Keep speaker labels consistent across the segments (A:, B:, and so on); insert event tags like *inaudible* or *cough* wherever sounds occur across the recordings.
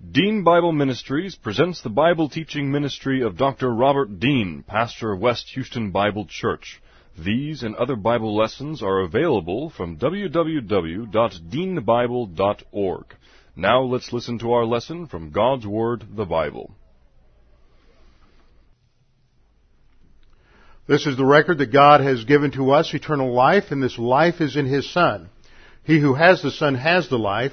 A: Dean Bible Ministries presents the Bible teaching ministry of Dr. Robert Dean, pastor of West Houston Bible Church. These and other Bible lessons are available from www.deanbible.org. Now let's listen to our lesson from God's Word, the Bible.
B: This is the record that God has given to us, eternal life, and this life is in His Son. He who has the Son has the life.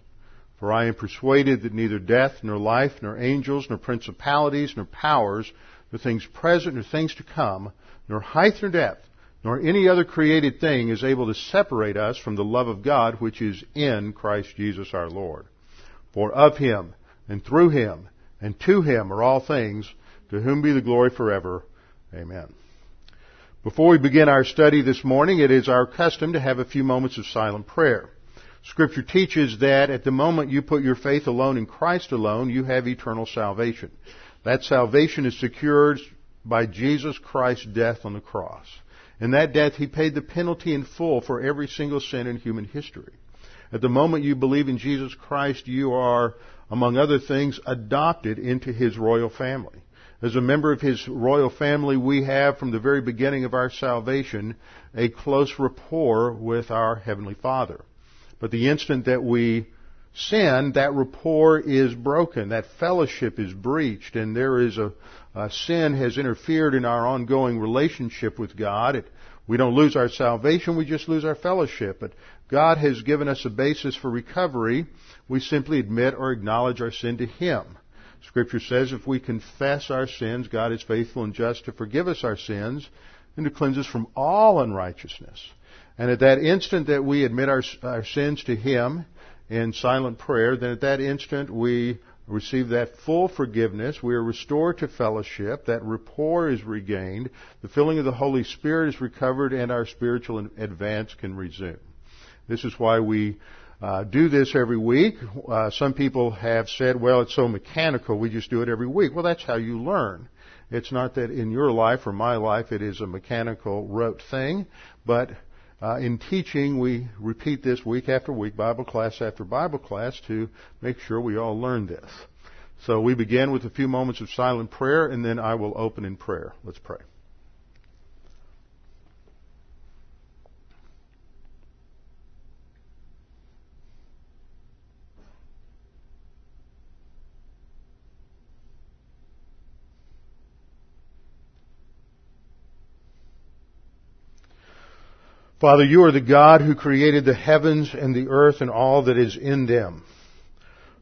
B: For I am persuaded that neither death, nor life, nor angels, nor principalities, nor powers, nor things present, nor things to come, nor height, nor depth, nor any other created thing is able to separate us from the love of God which is in Christ Jesus our Lord. For of him, and through him, and to him are all things, to whom be the glory forever. Amen. Before we begin our study this morning, it is our custom to have a few moments of silent prayer. Scripture teaches that at the moment you put your faith alone in Christ alone, you have eternal salvation. That salvation is secured by Jesus Christ's death on the cross. In that death, He paid the penalty in full for every single sin in human history. At the moment you believe in Jesus Christ, you are, among other things, adopted into His royal family. As a member of His royal family, we have, from the very beginning of our salvation, a close rapport with our Heavenly Father. But the instant that we sin, that rapport is broken, that fellowship is breached, and there is a, a sin has interfered in our ongoing relationship with God. It, we don't lose our salvation, we just lose our fellowship. But God has given us a basis for recovery. We simply admit or acknowledge our sin to Him. Scripture says if we confess our sins, God is faithful and just to forgive us our sins and to cleanse us from all unrighteousness. And at that instant that we admit our, our sins to Him in silent prayer, then at that instant we receive that full forgiveness. We are restored to fellowship. That rapport is regained. The filling of the Holy Spirit is recovered, and our spiritual advance can resume. This is why we uh, do this every week. Uh, some people have said, well, it's so mechanical, we just do it every week. Well, that's how you learn. It's not that in your life or my life it is a mechanical rote thing, but uh, in teaching, we repeat this week after week, Bible class after Bible class, to make sure we all learn this. So we begin with a few moments of silent prayer, and then I will open in prayer. Let's pray. Father, you are the God who created the heavens and the earth and all that is in them.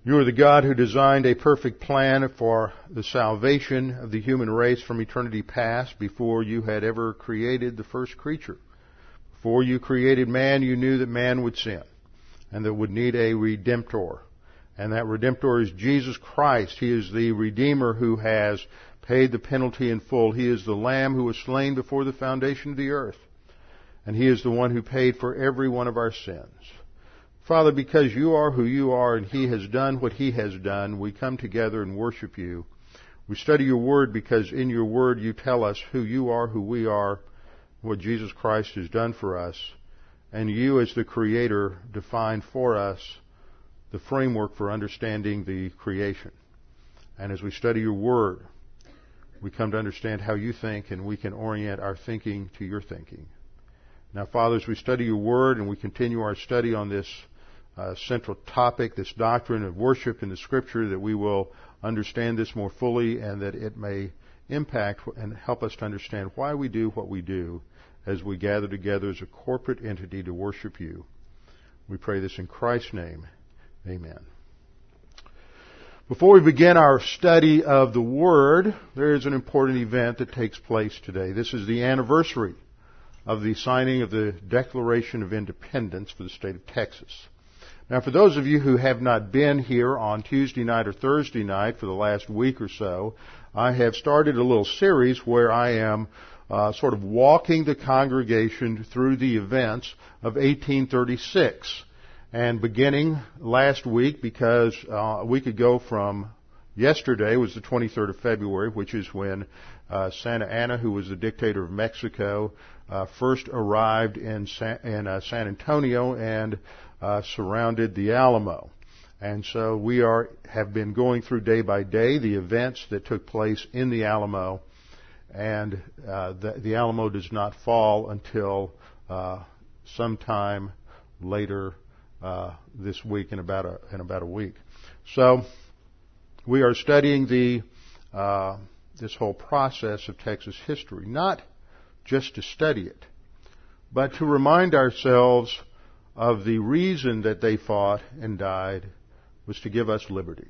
B: You are the God who designed a perfect plan for the salvation of the human race from eternity past before you had ever created the first creature. Before you created man, you knew that man would sin and that would need a redemptor. And that redemptor is Jesus Christ. He is the Redeemer who has paid the penalty in full. He is the Lamb who was slain before the foundation of the earth and He is the one who paid for every one of our sins. Father, because you are who you are and He has done what He has done, we come together and worship you. We study your word because in your word you tell us who you are, who we are, what Jesus Christ has done for us, and you as the Creator define for us the framework for understanding the creation. And as we study your word, we come to understand how you think and we can orient our thinking to your thinking. Now, Father, as we study your word and we continue our study on this uh, central topic, this doctrine of worship in the scripture, that we will understand this more fully and that it may impact and help us to understand why we do what we do as we gather together as a corporate entity to worship you. We pray this in Christ's name. Amen. Before we begin our study of the Word, there is an important event that takes place today. This is the anniversary of the signing of the Declaration of Independence for the state of Texas. Now, for those of you who have not been here on Tuesday night or Thursday night for the last week or so, I have started a little series where I am uh, sort of walking the congregation through the events of 1836. And beginning last week, because uh, a week ago from yesterday was the 23rd of February, which is when uh, Santa Anna, who was the dictator of Mexico, uh, first arrived in, San, in uh, San Antonio and uh, surrounded the Alamo. And so we are have been going through day by day the events that took place in the Alamo, and uh, the, the, Alamo does not fall until uh, sometime later uh, this week in about a in about a week. So we are studying the uh, this whole process of Texas history, not just to study it, but to remind ourselves of the reason that they fought and died was to give us liberty.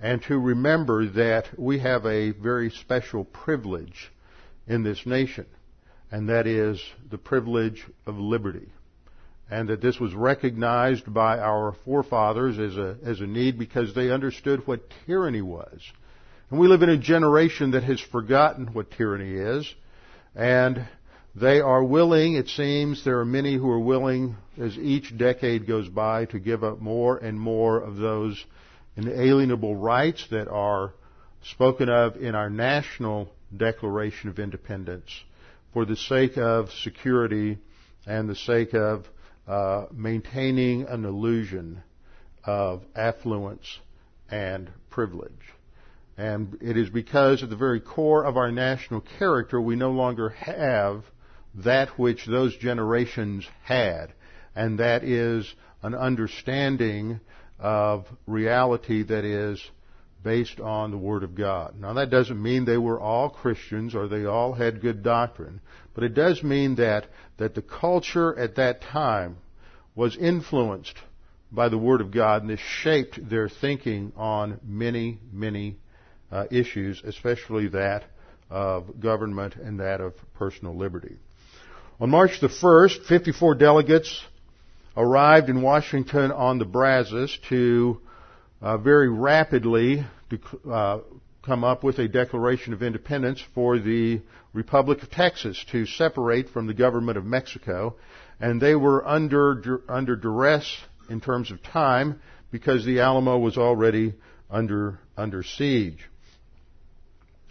B: And to remember that we have a very special privilege in this nation, and that is the privilege of liberty. And that this was recognized by our forefathers as a, as a need because they understood what tyranny was. And we live in a generation that has forgotten what tyranny is, and they are willing, it seems, there are many who are willing, as each decade goes by, to give up more and more of those inalienable rights that are spoken of in our national Declaration of Independence for the sake of security and the sake of uh, maintaining an illusion of affluence and privilege. And it is because at the very core of our national character we no longer have that which those generations had, and that is an understanding of reality that is based on the Word of God. Now that doesn't mean they were all Christians or they all had good doctrine, but it does mean that, that the culture at that time was influenced by the Word of God and this shaped their thinking on many, many uh, issues, especially that of government and that of personal liberty. On March the 1st, 54 delegates arrived in Washington on the Brazos to uh, very rapidly uh, come up with a Declaration of Independence for the Republic of Texas to separate from the government of Mexico. And they were under, under duress in terms of time because the Alamo was already under, under siege.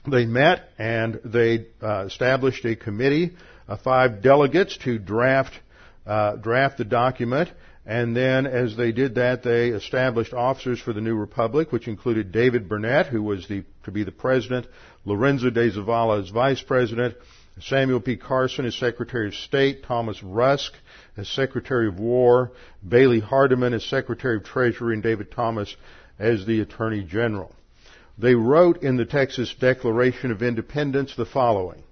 B: They met and they uh, established a committee of five delegates to draft uh, draft the document. And then, as they did that, they established officers for the new republic, which included David Burnet, who was the, to be the president, Lorenzo de Zavala as vice president, Samuel P. Carson as Secretary of State, Thomas Rusk as Secretary of War, Bailey Hardeman as Secretary of Treasury, and David Thomas as the Attorney General. They wrote in the Texas Declaration of Independence the following.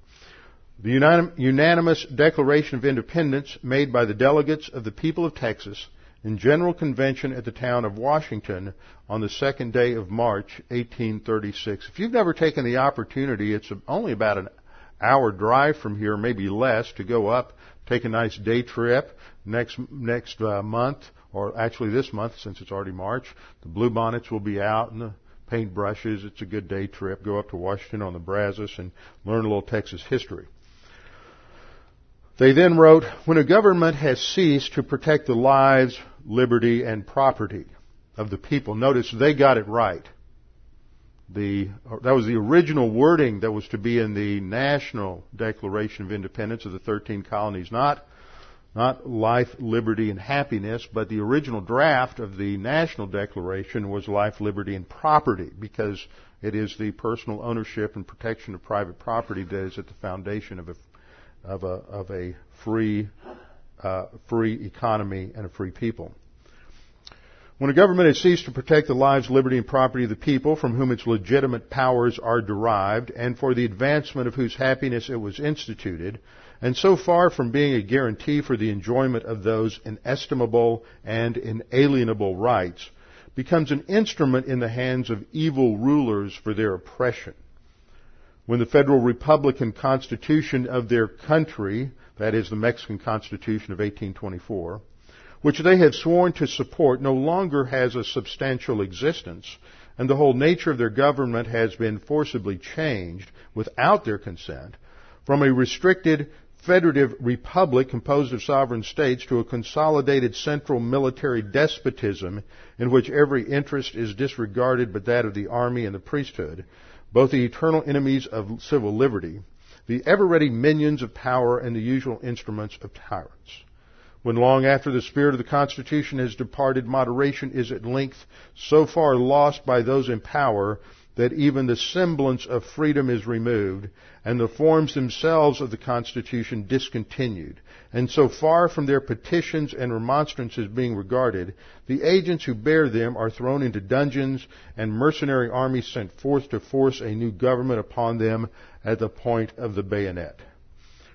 B: The unanimous Declaration of Independence made by the delegates of the people of Texas in General Convention at the town of Washington on the second day of March, 1836. If you've never taken the opportunity, it's only about an hour drive from here, maybe less, to go up, take a nice day trip next next uh, month, or actually this month since it's already March. The bluebonnets will be out and the paint brushes. It's a good day trip. Go up to Washington on the Brazos and learn a little Texas history. They then wrote, when a government has ceased to protect the lives, liberty, and property of the people, notice they got it right. The, that was the original wording that was to be in the National Declaration of Independence of the 13 colonies, not not life, liberty, and happiness, but the original draft of the National Declaration was life, liberty, and property, because it is the personal ownership and protection of private property that is at the foundation of a, of a, of a free, uh, free economy and a free people. When a government has ceased to protect the lives, liberty, and property of the people from whom its legitimate powers are derived, and for the advancement of whose happiness it was instituted, and so far from being a guarantee for the enjoyment of those inestimable and inalienable rights, becomes an instrument in the hands of evil rulers for their oppression. When the Federal Republican Constitution of their country, that is the Mexican Constitution of 1824, which they have sworn to support, no longer has a substantial existence, and the whole nature of their government has been forcibly changed without their consent from a restricted federative republic composed of sovereign states to a consolidated central military despotism in which every interest is disregarded but that of the army and the priesthood, both the eternal enemies of civil liberty, the ever ready minions of power, and the usual instruments of tyrants. When long after the spirit of the Constitution has departed, moderation is at length so far lost by those in power that even the semblance of freedom is removed, and the forms themselves of the Constitution discontinued. And so far from their petitions and remonstrances being regarded, the agents who bear them are thrown into dungeons, and mercenary armies sent forth to force a new government upon them at the point of the bayonet.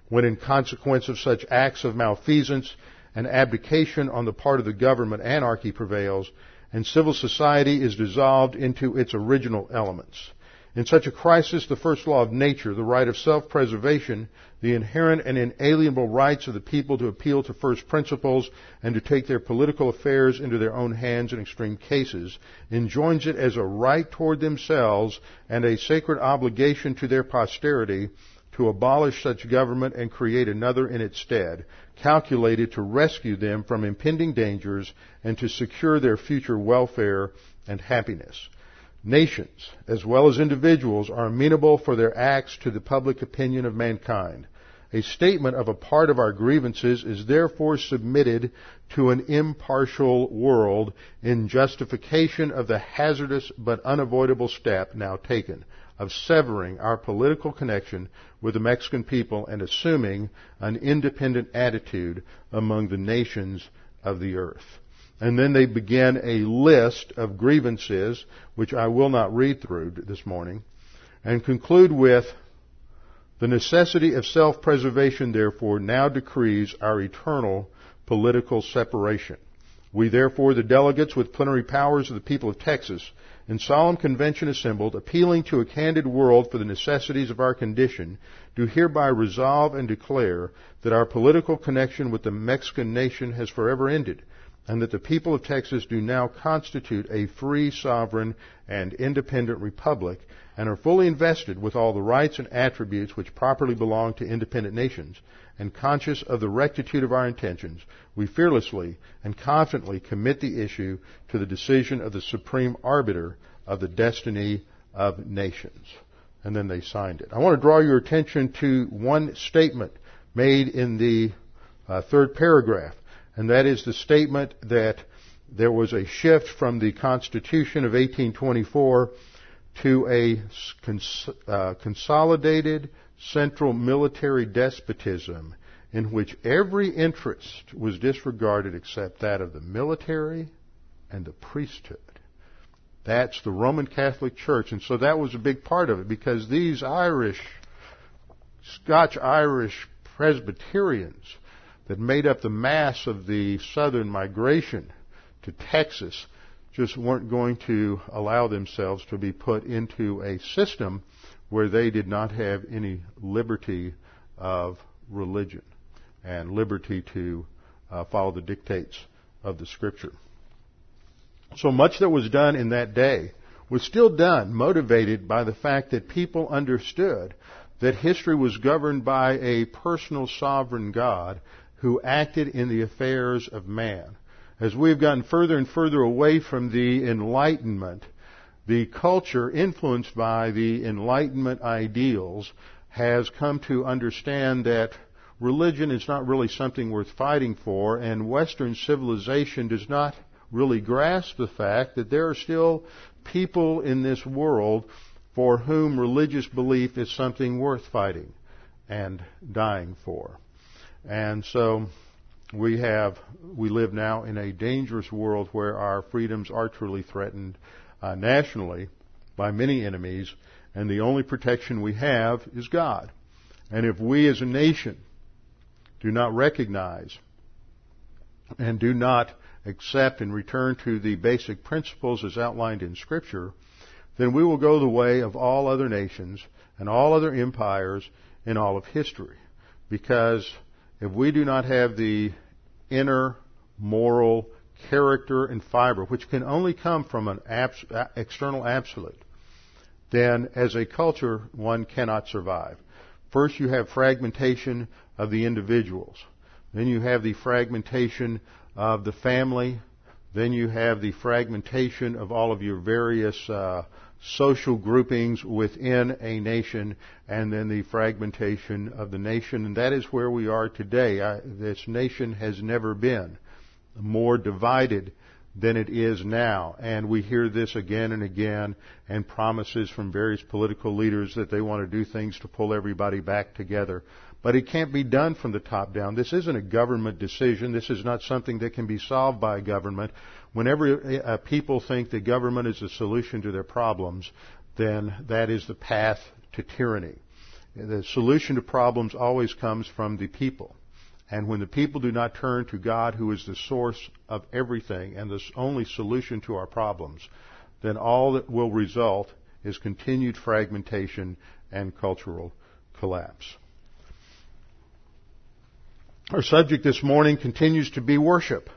B: When in consequence of such acts of malfeasance and abdication on the part of the government anarchy prevails, and civil society is dissolved into its original elements. In such a crisis, the first law of nature, the right of self-preservation, the inherent and inalienable rights of the people to appeal to first principles and to take their political affairs into their own hands in extreme cases, enjoins it as a right toward themselves and a sacred obligation to their posterity to abolish such government and create another in its stead, calculated to rescue them from impending dangers and to secure their future welfare and happiness. Nations, as well as individuals, are amenable for their acts to the public opinion of mankind. A statement of a part of our grievances is therefore submitted to an impartial world in justification of the hazardous but unavoidable step now taken of severing our political connection with the Mexican people and assuming an independent attitude among the nations of the earth. And then they begin a list of grievances, which I will not read through this morning, and conclude with the necessity of self-preservation, therefore, now decrees our eternal political separation. We, therefore, the delegates with plenary powers of the people of Texas, in solemn convention assembled, appealing to a candid world for the necessities of our condition, do hereby resolve and declare that our political connection with the Mexican nation has forever ended, and that the people of Texas do now constitute a free, sovereign, and independent republic, and are fully invested with all the rights and attributes which properly belong to independent nations, and conscious of the rectitude of our intentions, we fearlessly and confidently commit the issue to the decision of the supreme arbiter of the destiny of nations. And then they signed it. I want to draw your attention to one statement made in the uh, third paragraph, and that is the statement that there was a shift from the Constitution of 1824 to a cons- uh, consolidated central military despotism in which every interest was disregarded except that of the military and the priesthood. That's the Roman Catholic Church. And so that was a big part of it because these Irish, Scotch Irish Presbyterians that made up the mass of the southern migration to Texas just weren't going to allow themselves to be put into a system where they did not have any liberty of religion and liberty to uh, follow the dictates of the scripture. So much that was done in that day was still done motivated by the fact that people understood that history was governed by a personal sovereign God who acted in the affairs of man. As we've gotten further and further away from the Enlightenment, the culture influenced by the Enlightenment ideals has come to understand that religion is not really something worth fighting for, and Western civilization does not really grasp the fact that there are still people in this world for whom religious belief is something worth fighting and dying for. And so we have, we live now in a dangerous world where our freedoms are truly threatened uh, nationally by many enemies, and the only protection we have is God. And if we as a nation do not recognize and do not accept and return to the basic principles as outlined in Scripture, then we will go the way of all other nations and all other empires in all of history. Because if we do not have the inner moral character, and fiber, which can only come from an abs- external absolute, then as a culture, one cannot survive. First, you have fragmentation of the individuals. Then you have the fragmentation of the family. Then you have the fragmentation of all of your various uh, social groupings within a nation, and then the fragmentation of the nation. And that is where we are today. I, this nation has never been more divided than it is now. And we hear this again and again and promises from various political leaders that they want to do things to pull everybody back together. But it can't be done from the top down. This isn't a government decision. This is not something that can be solved by government. Whenever uh, people think that government is the solution to their problems, then that is the path to tyranny. The solution to problems always comes from the people. And when the people do not turn to God, who is the source of everything and the only solution to our problems, then all that will result is continued fragmentation and cultural collapse. Our subject this morning continues to be worship.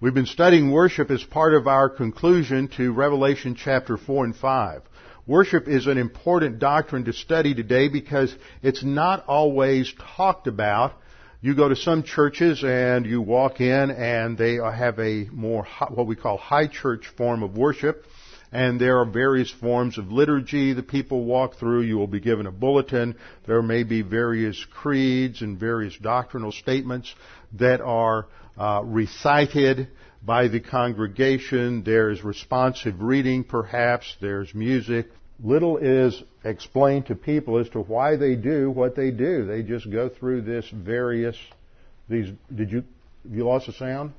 B: We've been studying worship as part of our conclusion to Revelation chapter 4 and 5. Worship is an important doctrine to study today because it's not always talked about you go to some churches and you walk in and they have a more, what we call high church form of worship. And there are various forms of liturgy that people walk through. You will be given a bulletin. There may be various creeds and various doctrinal statements that are uh, recited by the congregation. There's responsive reading, perhaps. There's music little is explained to people as to why they do what they do. They just go through this various these did you you lost the sound?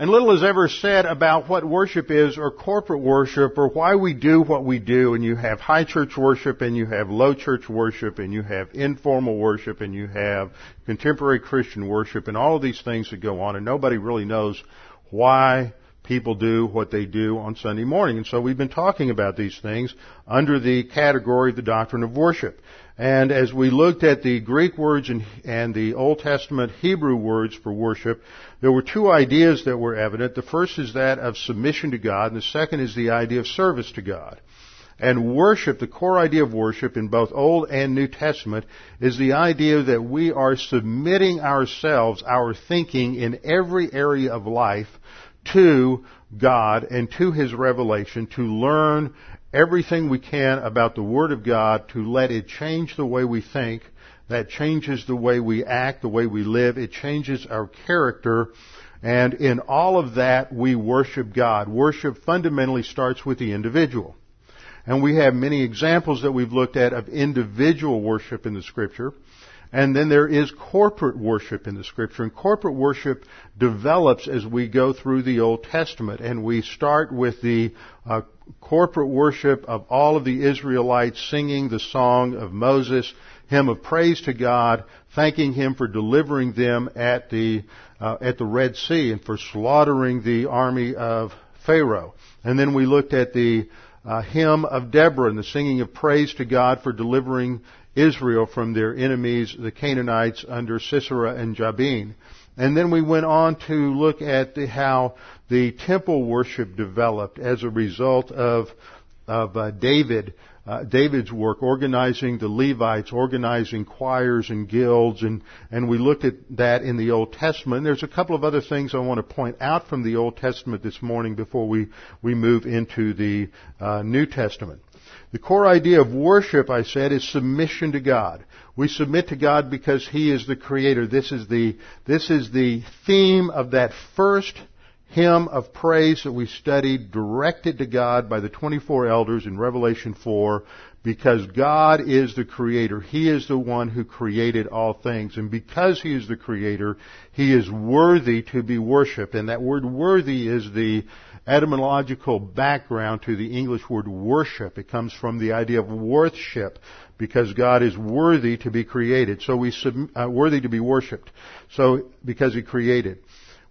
B: And little is ever said about what worship is or corporate worship or why we do what we do. And you have high church worship and you have low church worship and you have informal worship and you have contemporary Christian worship and all of these things that go on and nobody really knows why people do what they do on Sunday morning. And so we've been talking about these things under the category of the doctrine of worship. And as we looked at the Greek words and, and, the Old Testament Hebrew words for worship, there were two ideas that were evident. The first is that of submission to God, and the second is the idea of service to God. And worship, the core idea of worship in both Old and New Testament, is the idea that we are submitting ourselves, our thinking in every area of life to God and to His revelation to learn everything we can about the Word of God to let it change the way we think. That changes the way we act, the way we live. It changes our character. And in all of that, we worship God. Worship fundamentally starts with the individual. And we have many examples that we've looked at of individual worship in the scripture. And then there is corporate worship in the scripture. And corporate worship develops as we go through the Old Testament. And we start with the uh, corporate worship of all of the Israelites singing the song of Moses, hymn of praise to God, thanking Him for delivering them at the, uh, at the Red Sea and for slaughtering the army of Pharaoh. And then we looked at the uh, hymn of Deborah and the singing of praise to God for delivering Israel from their enemies, the Canaanites, under Sisera and Jabin. And then we went on to look at the, how the temple worship developed as a result of, of uh, David, uh, David's work, organizing the Levites, organizing choirs and guilds, and, and we looked at that in the Old Testament. And there's a couple of other things I want to point out from the Old Testament this morning before we, we move into the uh, New Testament. The core idea of worship, I said, is submission to God. We submit to God because He is the Creator. This is the, this is the theme of that first hymn of praise that we studied, directed to God by the 24 elders in Revelation 4, because God is the Creator. He is the one who created all things. And because He is the Creator, He is worthy to be worshipped. And that word worthy is the etymological background to the English word worship. It comes from the idea of worship because God is worthy to be created. So we sub, uh, worthy to be worshipped. So because He created.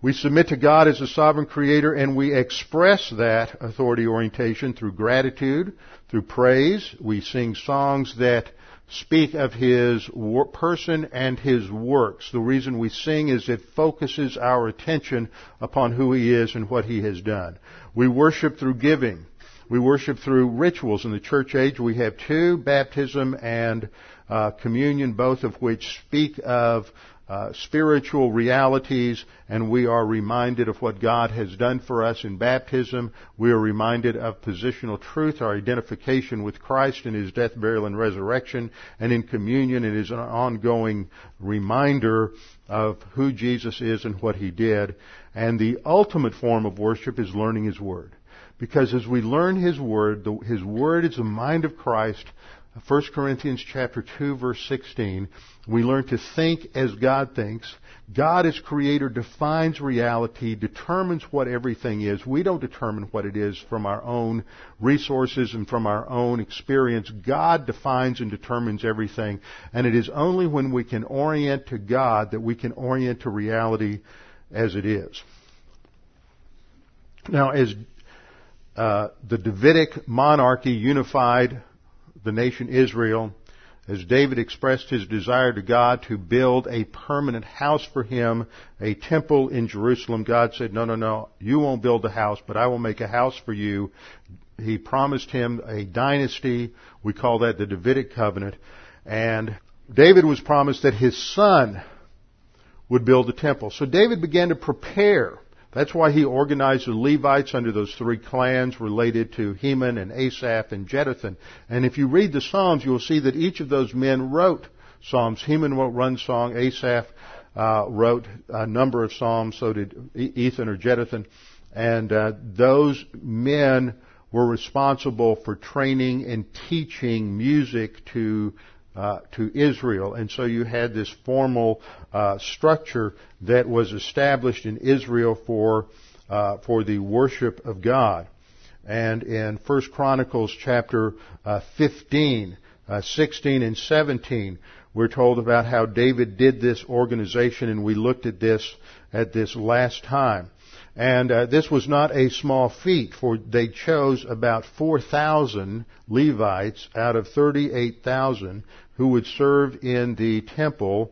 B: We submit to God as a sovereign creator and we express that authority orientation through gratitude, through praise. We sing songs that speak of His person and His works. The reason we sing is it focuses our attention upon who He is and what He has done. We worship through giving. We worship through rituals. In the church age, we have two, baptism and uh, communion, both of which speak of uh, spiritual realities, and we are reminded of what God has done for us in baptism. We are reminded of positional truth, our identification with Christ in His death, burial, and resurrection. And in communion, it is an ongoing reminder of who Jesus is and what He did. And the ultimate form of worship is learning His Word. Because as we learn His Word, His Word is the mind of Christ 1 Corinthians chapter 2 verse 16, we learn to think as God thinks. God as creator defines reality, determines what everything is. We don't determine what it is from our own resources and from our own experience. God defines and determines everything. And it is only when we can orient to God that we can orient to reality as it is. Now, as uh, the Davidic monarchy unified the nation Israel, as David expressed his desire to God to build a permanent house for him, a temple in Jerusalem, God said, no, no, no, you won't build a house, but I will make a house for you. He promised him a dynasty. We call that the Davidic covenant. And David was promised that his son would build the temple. So David began to prepare that's why he organized the Levites under those three clans related to Heman and Asaph and Jeduthun. And if you read the Psalms, you'll see that each of those men wrote Psalms. Heman wrote one song, Asaph uh, wrote a number of Psalms, so did Ethan or Jeduthun. And uh, those men were responsible for training and teaching music to uh, to Israel. And so you had this formal uh, structure that was established in Israel for uh, for the worship of God. And in 1 Chronicles chapter uh, 15, uh, 16, and 17, we're told about how David did this organization, and we looked at this at this last time. And uh, this was not a small feat, for they chose about 4,000 Levites out of 38,000 who would serve in the temple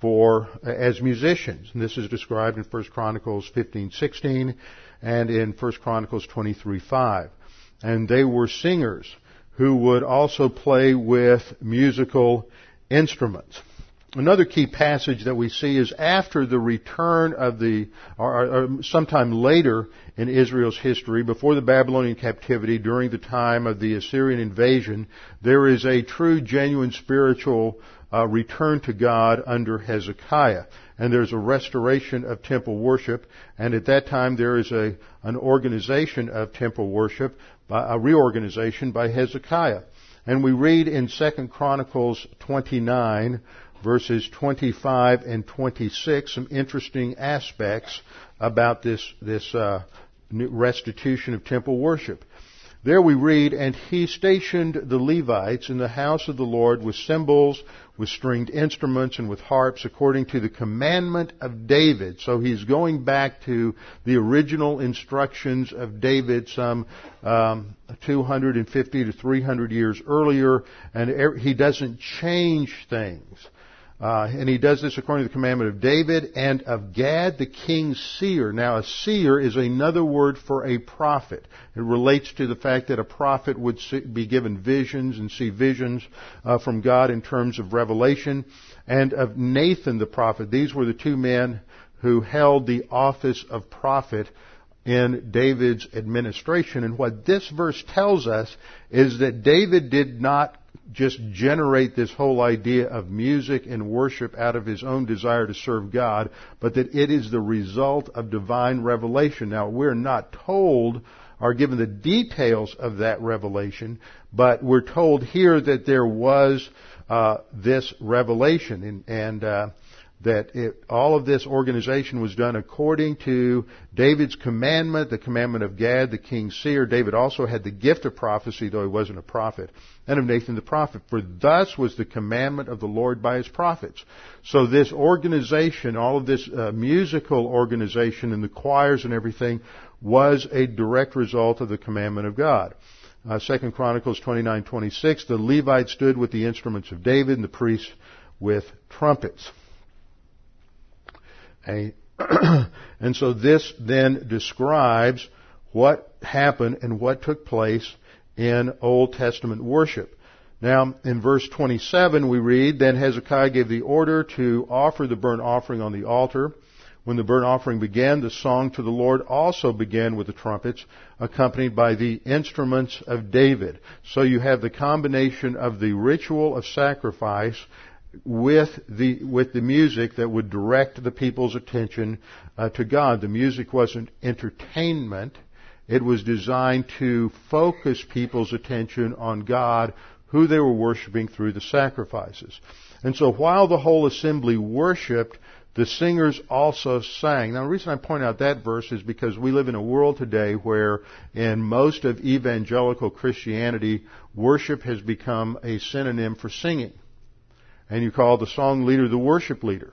B: for uh, as musicians. And this is described in 1 Chronicles 15:16 and in 1 Chronicles 23:5. And they were singers who would also play with musical instruments. Another key passage that we see is after the return of the, or, or, sometime later in Israel's history, before the Babylonian captivity, during the time of the Assyrian invasion, there is a true, genuine spiritual uh, return to God under Hezekiah. And there's a restoration of temple worship, and at that time there is a, an organization of temple worship, a reorganization by Hezekiah. And we read in 2 Chronicles 29, verses 25 and 26, some interesting aspects about this, this uh, restitution of temple worship. There we read, And he stationed the Levites in the house of the Lord with cymbals, with stringed instruments, and with harps, according to the commandment of David. So he's going back to the original instructions of David some um, 250 to 300 years earlier, and he doesn't change things. Uh, and he does this according to the commandment of David and of Gad the king's seer. Now, a seer is another word for a prophet. It relates to the fact that a prophet would see, be given visions and see visions uh, from God in terms of revelation. And of Nathan the prophet. These were the two men who held the office of prophet in David's administration. And what this verse tells us is that David did not just generate this whole idea of music and worship out of his own desire to serve God, but that it is the result of divine revelation. Now, we're not told or given the details of that revelation, but we're told here that there was uh, this revelation, and, and uh, that it, all of this organization was done according to David's commandment, the commandment of Gad, the king's seer. David also had the gift of prophecy, though he wasn't a prophet, and of Nathan the prophet. For thus was the commandment of the Lord by his prophets. So this organization, all of this uh, musical organization and the choirs and everything was a direct result of the commandment of God. Uh, Second Chronicles 29:26, the Levites stood with the instruments of David and the priests with trumpets. *clears throat* and so this then describes what happened and what took place in Old Testament worship. Now, in verse 27 we read, Then Hezekiah gave the order to offer the burnt offering on the altar. When the burnt offering began, the song to the Lord also began with the trumpets, accompanied by the instruments of David. So you have the combination of the ritual of sacrifice with the with the music that would direct the people's attention uh, to God. The music wasn't entertainment; it was designed to focus people's attention on God, who they were worshiping through the sacrifices. And so, while the whole assembly worshipped, the singers also sang. Now, the reason I point out that verse is because we live in a world today where, in most of evangelical Christianity, worship has become a synonym for singing and you call the song leader the worship leader.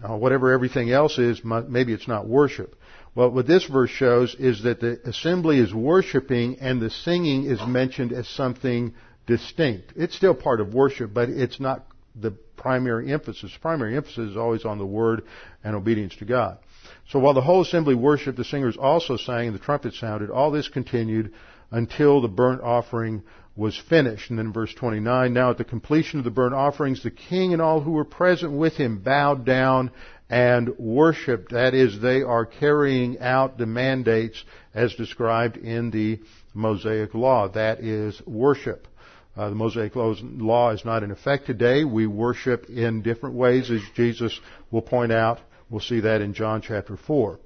B: Now, whatever everything else is, maybe it's not worship. Well, what this verse shows is that the assembly is worshiping and the singing is mentioned as something distinct. It's still part of worship, but it's not the primary emphasis. Primary emphasis is always on the word and obedience to God. So while the whole assembly worshiped, the singers also sang and the trumpet sounded. All this continued until the burnt offering was finished. And then verse 29, now at the completion of the burnt offerings, the king and all who were present with him bowed down and worshiped. That is, they are carrying out the mandates as described in the Mosaic Law. That is worship. Uh, the Mosaic law is not in effect today. We worship in different ways, as Jesus will point out. We'll see that in John chapter 4.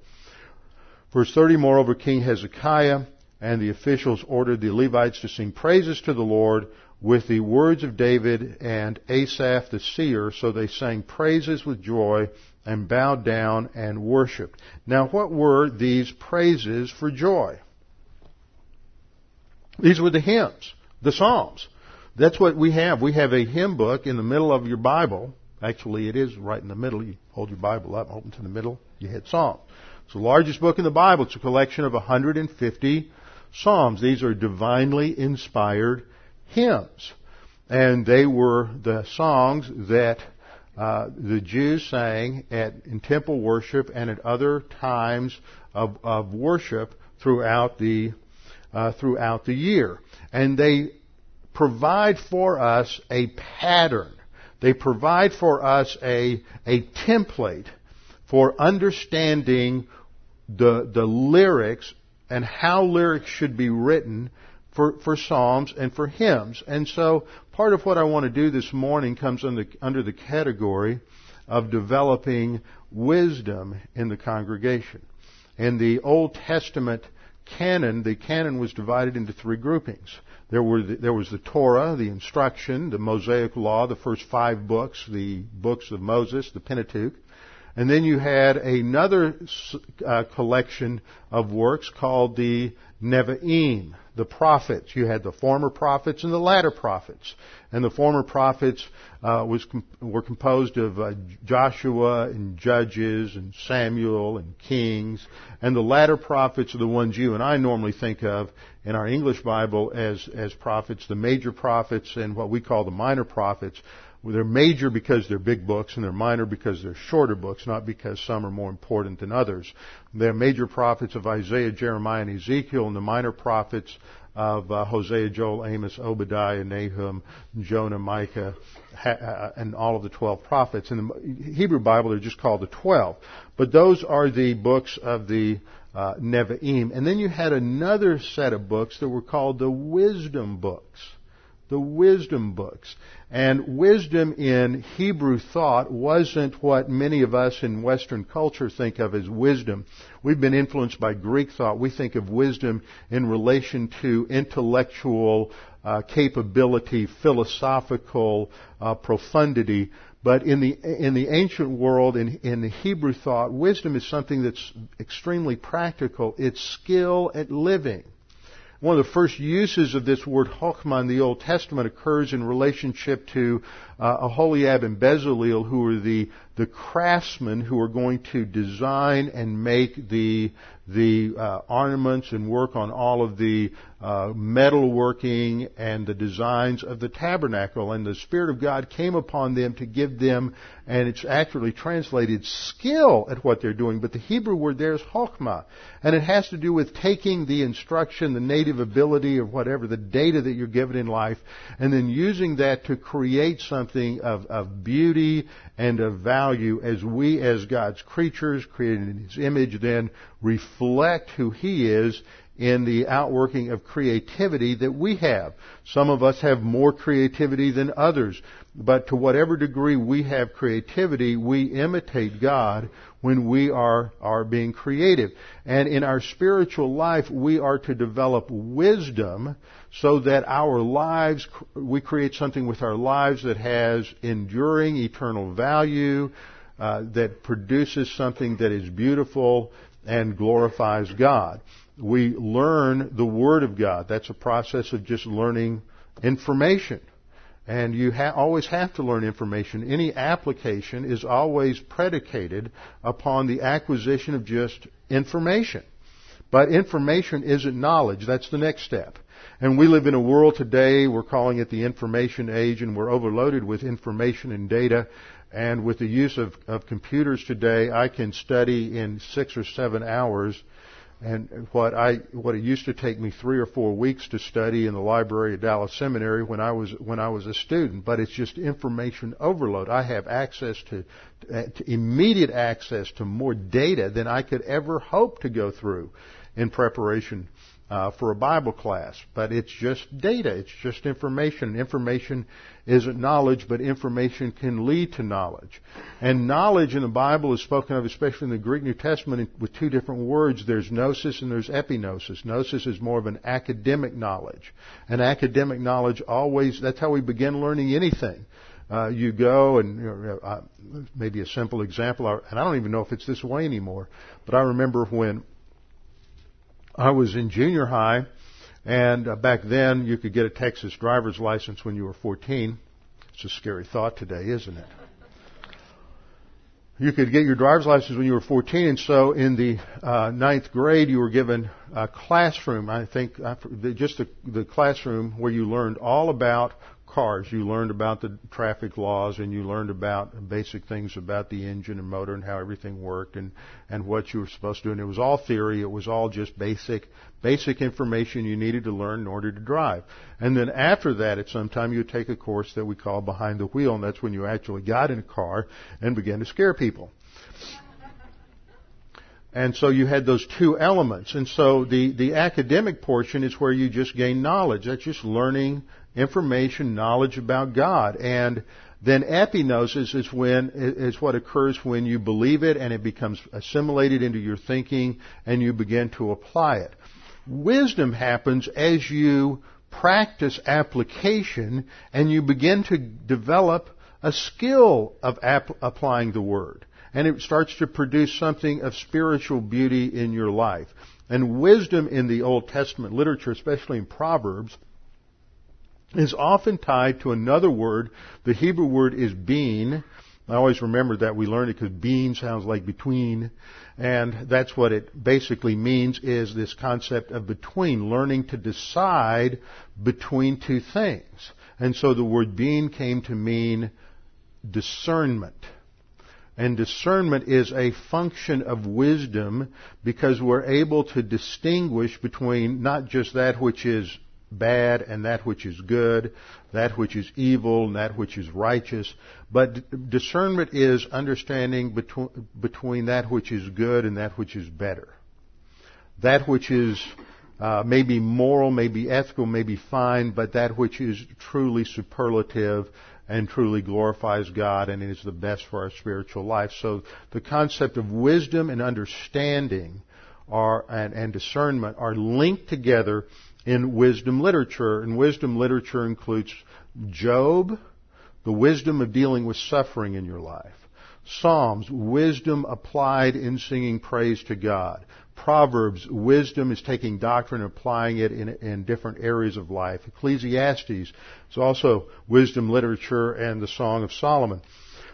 B: Verse 30, moreover, King Hezekiah and the officials ordered the Levites to sing praises to the Lord with the words of David and Asaph the seer, so they sang praises with joy and bowed down and worshiped. Now what were these praises for joy? These were the hymns, the Psalms. That's what we have. We have a hymn book in the middle of your Bible. Actually, it is right in the middle. You hold your Bible up, open to the middle, you hit Psalms. It's the largest book in the Bible. It's a collection of 150 psalms. These are divinely inspired hymns. And they were the songs that uh, the Jews sang at, in temple worship and at other times of, of worship throughout the uh, throughout the year, and they provide for us a pattern. They provide for us a a template for understanding the the lyrics and how lyrics should be written for, for psalms and for hymns. And so part of what I want to do this morning comes under, under the category of developing wisdom in the congregation. In the Old Testament canon, the canon was divided into three groupings. There, were the, there was the Torah, the instruction, the Mosaic Law, the first five books, the books of Moses, the Pentateuch. And then you had another uh, collection of works called the Nevi'im, the prophets. You had the former prophets and the latter prophets. And the former prophets uh, was were composed of uh, Joshua and Judges and Samuel and Kings. And the latter prophets are the ones you and I normally think of in our English Bible as, as prophets, the major prophets and what we call the minor prophets they're major because they're big books and they're minor because they're shorter books, not because some are more important than others. They're major prophets of Isaiah, Jeremiah, and Ezekiel, and the minor prophets of uh, Hosea, Joel, Amos, Obadiah, Nahum, Jonah, Micah, ha- uh, and all of the twelve prophets. In the Hebrew Bible, they're just called the twelve. But those are the books of the uh, Nevi'im. And then you had another set of books that were called the wisdom books the wisdom books. And wisdom in Hebrew thought wasn't what many of us in Western culture think of as wisdom. We've been influenced by Greek thought. We think of wisdom in relation to intellectual uh, capability, philosophical uh, profundity. But in the in the ancient world, in in the Hebrew thought, wisdom is something that's extremely practical. It's skill at living. One of the first uses of this word chokhmah in the Old Testament occurs in relationship to uh, Aholiab and Bezalel, who were the the craftsmen who are going to design and make the the uh, ornaments and work on all of the uh, metalworking and the designs of the tabernacle. And the Spirit of God came upon them to give them, and it's actually translated skill at what they're doing. But the Hebrew word there is chokhmah, and it has to do with taking the instruction, the native ability, or whatever the data that you're given in life, and then using that to create something of, of beauty and of value as we, as God's creatures, created in His image, then reflect who He is in the outworking of creativity that we have. Some of us have more creativity than others, but to whatever degree we have creativity, we imitate God when we are, are being creative. And in our spiritual life, we are to develop wisdom so that our lives, we create something with our lives that has enduring eternal value, uh, that produces something that is beautiful and glorifies God. We learn the Word of God. That's a process of just learning information. And you ha- always have to learn information. Any application is always predicated upon the acquisition of just information. But information isn't knowledge. That's the next step. And we live in a world today, we're calling it the information age, and we're overloaded with information and data. And with the use of, of computers today, I can study in six or seven hours and what I what it used to take me three or four weeks to study in the library at Dallas Seminary when I was when I was a student. But it's just information overload. I have access to, to immediate access to more data than I could ever hope to go through in preparation uh, for a Bible class, but it's just data. It's just information. Information isn't knowledge, but information can lead to knowledge. And knowledge in the Bible is spoken of, especially in the Greek New Testament, with two different words. There's gnosis and there's epignosis. Gnosis is more of an academic knowledge. And academic knowledge always, that's how we begin learning anything. Uh, you go and you know, uh, maybe a simple example, and I don't even know if it's this way anymore, but I remember when I was in junior high, and uh, back then you could get a Texas driver's license when you were 14. It's a scary thought today, isn't it? You could get your driver's license when you were 14, and so in the uh, ninth grade you were given a classroom. I think uh, just the, the classroom where you learned all about cars. You learned about the traffic laws and you learned about basic things about the engine and motor and how everything worked and, and what you were supposed to do. And it was all theory. It was all just basic, basic information you needed to learn in order to drive. And then after that, at some time, you would take a course that we call behind the wheel, and that's when you actually got in a car and began to scare people. And so you had those two elements. And so the, the academic portion is where you just gain knowledge. That's just learning information, knowledge about God. And then epignosis is when is what occurs when you believe it and it becomes assimilated into your thinking and you begin to apply it. Wisdom happens as you practice application and you begin to develop a skill of ap- applying the word. And it starts to produce something of spiritual beauty in your life. And wisdom in the Old Testament literature, especially in Proverbs, is often tied to another word. The Hebrew word is bean. I always remember that we learned it because bean sounds like between. And that's what it basically means is this concept of between, learning to decide between two things. And so the word bean came to mean discernment. And discernment is a function of wisdom because we're able to distinguish between not just that which is bad and that which is good, that which is evil and that which is righteous. But discernment is understanding between, between that which is good and that which is better. That which is uh, may be moral, maybe ethical, maybe fine, but that which is truly superlative and truly glorifies God and is the best for our spiritual life. So the concept of wisdom and understanding are, and, and discernment are linked together in wisdom literature. And wisdom literature includes Job, the wisdom of dealing with suffering in your life. Psalms, wisdom applied in singing praise to God. Proverbs, wisdom is taking doctrine and applying it in, in, different areas of life. Ecclesiastes is also wisdom literature and the Song of Solomon.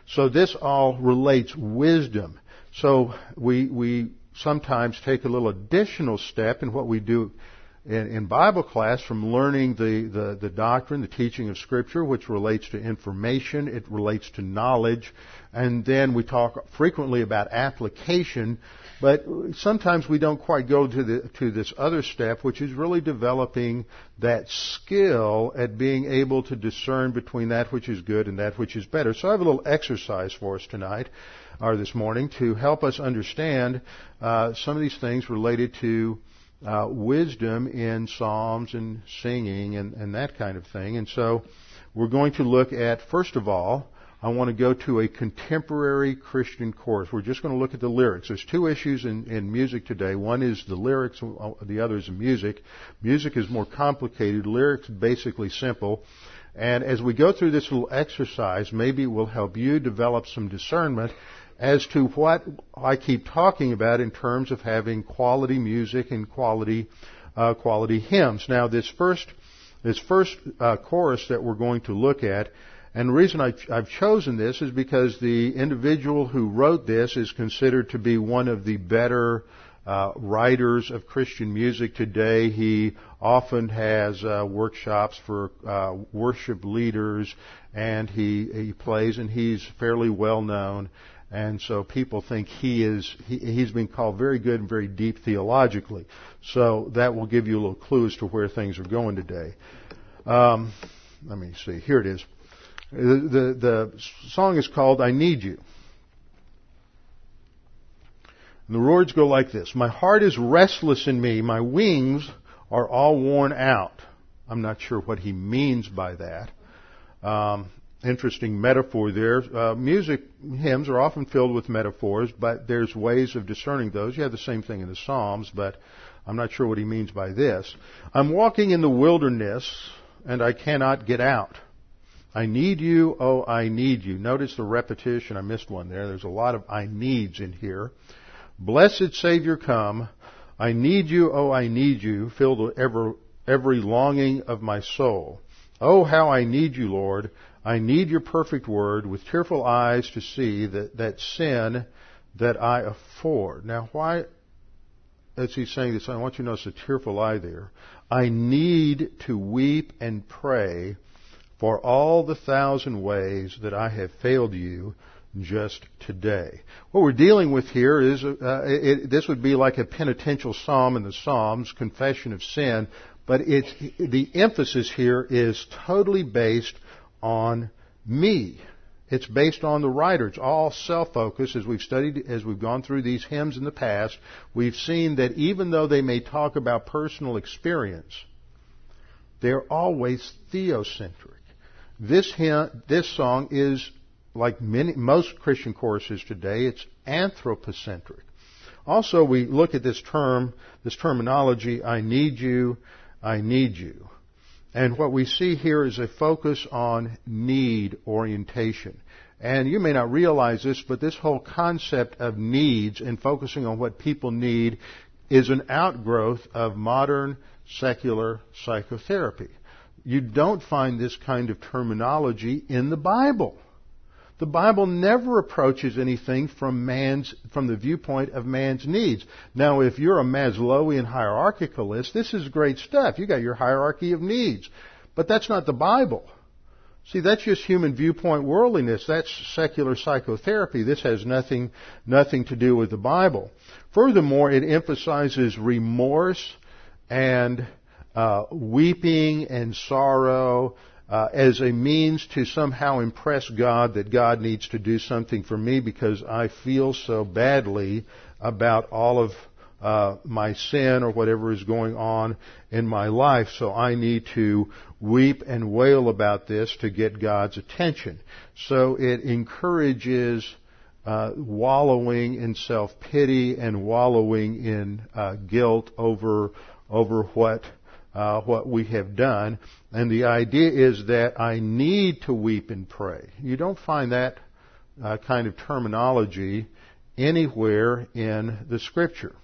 B: So this all relates wisdom. So we, we sometimes take a little additional step in what we do in, in Bible class from learning the, the, the doctrine, the teaching of Scripture, which relates to information, it relates to knowledge, and then we talk frequently about application, but sometimes we don't quite go to the, to this other step, which is really developing that skill at being able to discern between that which is good and that which is better. So I have a little exercise for us tonight, or this morning, to help us understand uh, some of these things related to uh, wisdom in psalms and singing and, and that kind of thing. And so we're going to look at, first of all, I want to go to a contemporary Christian course. We're just going to look at the lyrics. There's two issues in, in music today. One is the lyrics, the other is the music. Music is more complicated. Lyrics basically simple. And as we go through this little exercise, maybe it will help you develop some discernment as to what I keep talking about in terms of having quality music and quality uh, quality hymns. Now, this first this first uh, chorus that we're going to look at, and the reason I've, I've chosen this is because the individual who wrote this is considered to be one of the better uh, writers of Christian music today. He often has uh, workshops for uh, worship leaders, and he he plays, and he's fairly well known. And so people think he is, he, he's been called very good and very deep theologically. So that will give you a little clue as to where things are going today. Um, let me see. Here it is. The, the, the song is called I Need You. And the words go like this. My heart is restless in me. My wings are all worn out. I'm not sure what he means by that. Um, interesting metaphor there. Uh, music hymns are often filled with metaphors, but there's ways of discerning those. You have the same thing in the Psalms, but I'm not sure what he means by this. I'm walking in the wilderness and I cannot get out. I need you, oh, I need you. Notice the repetition. I missed one there. There's a lot of I needs in here. Blessed Savior, come. I need you, oh, I need you. Fill the ever, every longing of my soul. Oh, how I need you, Lord. I need your perfect word with tearful eyes to see that, that sin that I afford. Now, why is he saying this? I want you to notice a tearful eye there. I need to weep and pray for all the thousand ways that I have failed you just today. What we're dealing with here is uh, it, this would be like a penitential psalm in the Psalms, confession of sin, but it's the emphasis here is totally based on me. It's based on the writer. It's all self-focused. As we've studied, as we've gone through these hymns in the past, we've seen that even though they may talk about personal experience, they're always theocentric. This hymn, this song is like many, most Christian choruses today, it's anthropocentric. Also, we look at this term, this terminology, I need you, I need you. And what we see here is a focus on need orientation. And you may not realize this, but this whole concept of needs and focusing on what people need is an outgrowth of modern secular psychotherapy. You don't find this kind of terminology in the Bible. The Bible never approaches anything from man's, from the viewpoint of man's needs. Now, if you're a Maslowian hierarchicalist, this is great stuff. You got your hierarchy of needs. But that's not the Bible. See, that's just human viewpoint worldliness. That's secular psychotherapy. This has nothing, nothing to do with the Bible. Furthermore, it emphasizes remorse and uh, weeping and sorrow uh, as a means to somehow impress God that God needs to do something for me because I feel so badly about all of uh, my sin or whatever is going on in my life. So I need to weep and wail about this to get God's attention. So it encourages uh, wallowing in self pity and wallowing in uh, guilt over over what uh, what we have done. And the idea is that I need to weep and pray. You don't find that uh, kind of terminology anywhere in the Scripture.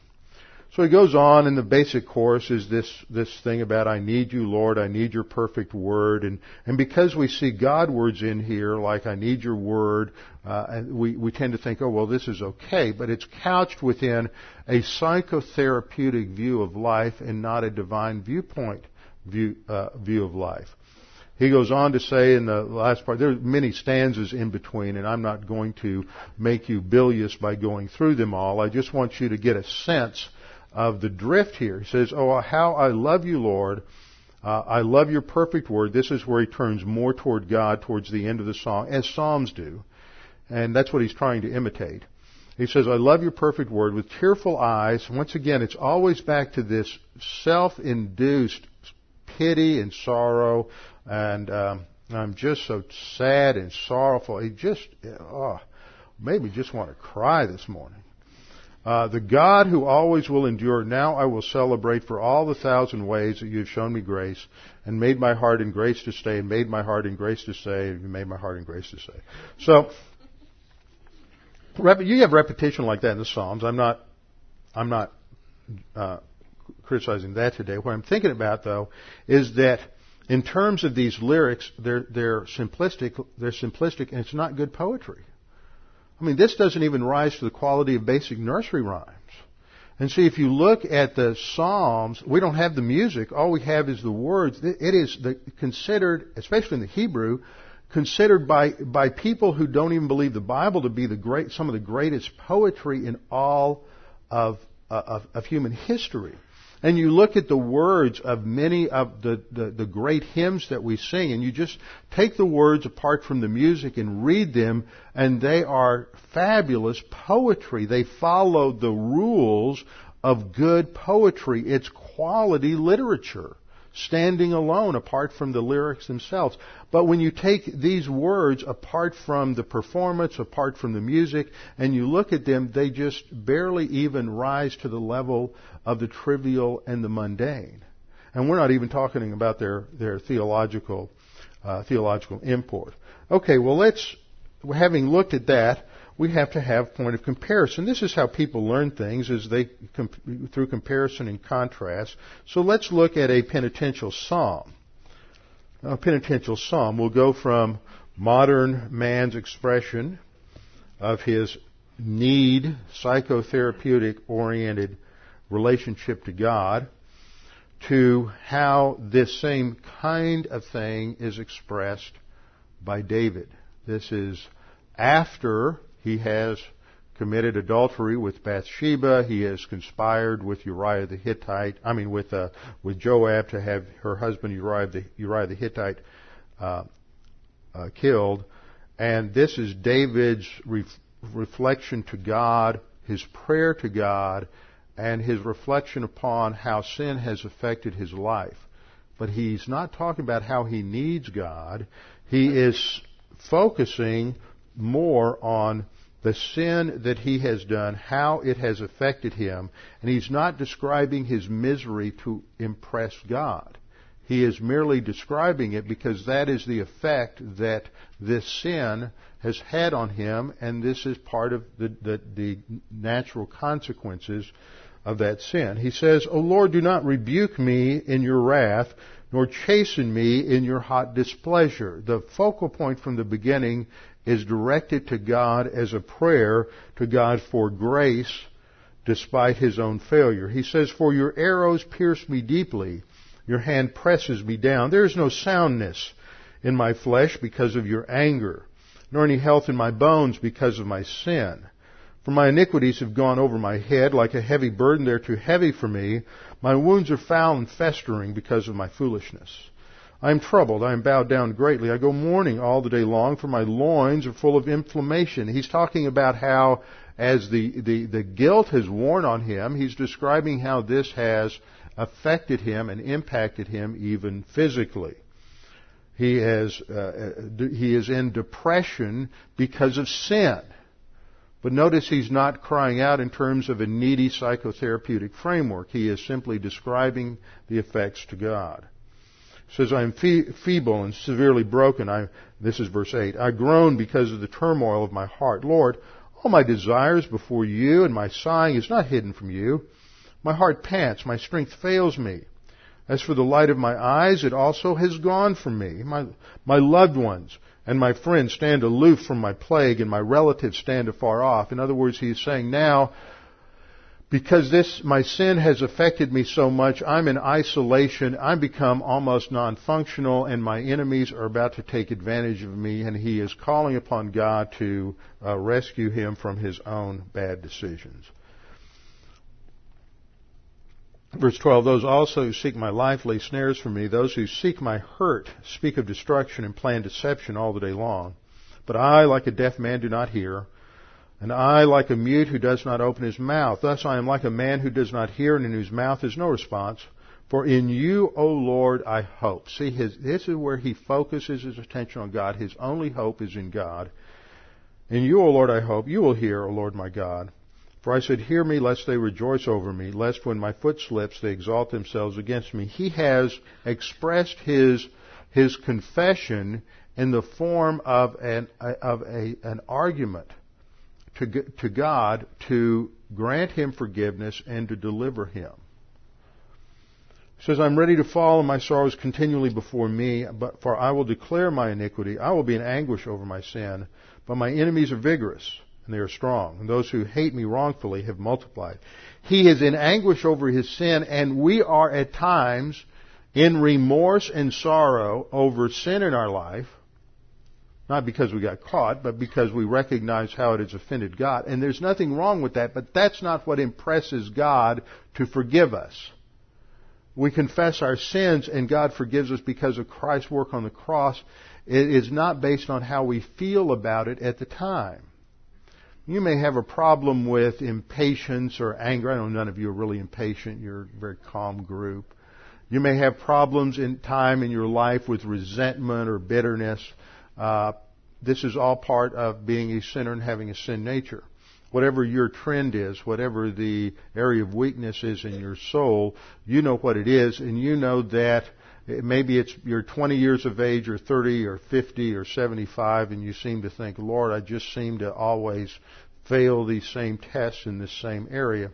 B: So he goes on, and the basic course is this, this thing about, I need you, Lord, I need your perfect word. And, and because we see God words in here, like, I need your word, uh, we, we tend to think, oh, well, this is okay. But it's couched within a psychotherapeutic view of life and not a divine viewpoint view, uh, view of life. He goes on to say in the last part, there are many stanzas in between, and I'm not going to make you bilious by going through them all. I just want you to get a sense of the drift here. He says, Oh, how I love you, Lord. Uh, I love your perfect word. This is where he turns more toward God towards the end of the song, as Psalms do. And that's what he's trying to imitate. He says, I love your perfect word with tearful eyes. Once again, it's always back to this self-induced pity and sorrow. And um, I'm just so sad and sorrowful. He just, oh, maybe just want to cry this morning. Uh, the God who always will endure, now I will celebrate for all the thousand ways that you have shown me grace and made my heart in grace to stay and made my heart in grace to say and you made my heart in grace to say. So, you have repetition like that in the Psalms. I'm not, I'm not, uh, criticizing that today. What I'm thinking about though is that in terms of these lyrics, they're, they're simplistic, they're simplistic and it's not good poetry. I mean, this doesn't even rise to the quality of basic nursery rhymes. And see, if you look at the Psalms, we don't have the music. All we have is the words. It is the, considered, especially in the Hebrew, considered by, by people who don't even believe the Bible to be the great, some of the greatest poetry in all of, uh, of, of human history and you look at the words of many of the, the, the, great hymns that we sing, and you just take the words apart from the music and read them, and they are fabulous poetry. They follow the rules of good poetry. It's quality literature standing alone apart from the lyrics themselves. But when you take these words apart from the performance, apart from the music, and you look at them, they just barely even rise to the level of the trivial and the mundane. And we're not even talking about their, their theological, uh, theological import. Okay, well let's, having looked at that, we have to have point of comparison. This is how people learn things is they through comparison and contrast. So let's look at a penitential psalm. A penitential psalm will go from modern man's expression of his need, psychotherapeutic oriented relationship to God, to how this same kind of thing is expressed by David. This is after he has committed adultery with Bathsheba. He has conspired with Uriah the Hittite. I mean, with uh, with Joab to have her husband Uriah the Uriah the Hittite uh, uh, killed. And this is David's ref- reflection to God, his prayer to God, and his reflection upon how sin has affected his life. But he's not talking about how he needs God. He is focusing more on the sin that he has done, how it has affected him, and he's not describing his misery to impress God. He is merely describing it because that is the effect that this sin has had on him, and this is part of the, the, the natural consequences of that sin. He says, O Lord, do not rebuke me in your wrath, nor chasten me in your hot displeasure. The focal point from the beginning is directed to God as a prayer to God for grace despite his own failure. He says, For your arrows pierce me deeply, your hand presses me down. There is no soundness in my flesh because of your anger, nor any health in my bones because of my sin. For my iniquities have gone over my head like a heavy burden. They're too heavy for me. My wounds are foul and festering because of my foolishness. I am troubled. I am bowed down greatly. I go mourning all the day long, for my loins are full of inflammation. He's talking about how, as the, the, the guilt has worn on him, he's describing how this has affected him and impacted him even physically. He, has, uh, he is in depression because of sin. But notice he's not crying out in terms of a needy psychotherapeutic framework. He is simply describing the effects to God. Says, I am fe- feeble and severely broken. I, this is verse 8. I groan because of the turmoil of my heart. Lord, all my desires before you and my sighing is not hidden from you. My heart pants, my strength fails me. As for the light of my eyes, it also has gone from me. My, my loved ones and my friends stand aloof from my plague, and my relatives stand afar off. In other words, he is saying now, because this, my sin has affected me so much, I'm in isolation, I'm become almost non-functional, and my enemies are about to take advantage of me, and he is calling upon God to uh, rescue him from his own bad decisions. Verse 12, those also who seek my life lay snares for me. Those who seek my hurt speak of destruction and plan deception all the day long. But I, like a deaf man, do not hear, and I, like a mute who does not open his mouth. Thus I am like a man who does not hear and in whose mouth is no response. For in you, O Lord, I hope. See, his, this is where he focuses his attention on God. His only hope is in God. In you, O Lord, I hope. You will hear, O Lord my God. For I said, Hear me, lest they rejoice over me, lest when my foot slips they exalt themselves against me. He has expressed his, his confession in the form of an, of a, an argument to, to God to grant him forgiveness and to deliver him. He says, I'm ready to fall and my sorrows continually before me, but for I will declare my iniquity. I will be in anguish over my sin, but my enemies are vigorous and they are strong. And those who hate me wrongfully have multiplied. He is in anguish over his sin, and we are at times in remorse and sorrow over sin in our life, not because we got caught, but because we recognize how it has offended God. And there's nothing wrong with that, but that's not what impresses God to forgive us. We confess our sins and God forgives us because of Christ's work on the cross. It is not based on how we feel about it at the time. You may have a problem with impatience or anger. I know none of you are really impatient. You're a very calm group. You may have problems in time in your life with resentment or bitterness. Uh, this is all part of being a sinner and having a sin nature. Whatever your trend is, whatever the area of weakness is in your soul, you know what it is, and you know that maybe it's you're 20 years of age or 30 or 50 or 75 and you seem to think, Lord, I just seem to always fail these same tests in this same area.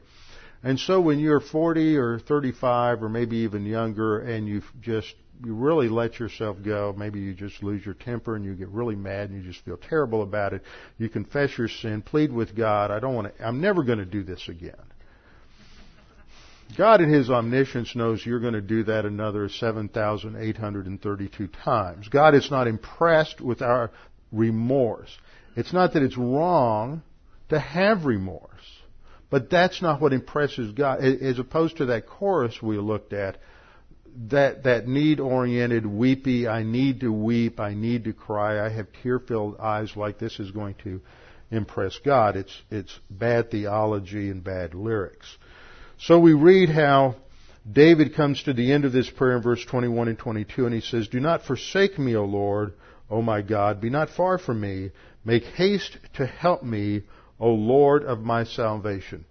B: And so when you're 40 or 35 or maybe even younger and you've just you really let yourself go, maybe you just lose your temper and you get really mad and you just feel terrible about it. You confess your sin, plead with God, I don't want to I'm never going to do this again. God in His omniscience knows you're going to do that another 7,832 times. God is not impressed with our remorse. It's not that it's wrong to have remorse, but that's not what impresses God. As opposed to that chorus we looked at, that, that need oriented, weepy, I need to weep, I need to cry, I have tear filled eyes like this is going to impress God. It's, it's bad theology and bad lyrics. So we read how David comes to the end of this prayer in verse 21 and 22 and he says, Do not forsake me, O Lord, O my God. Be not far from me. Make haste to help me, O Lord of my salvation.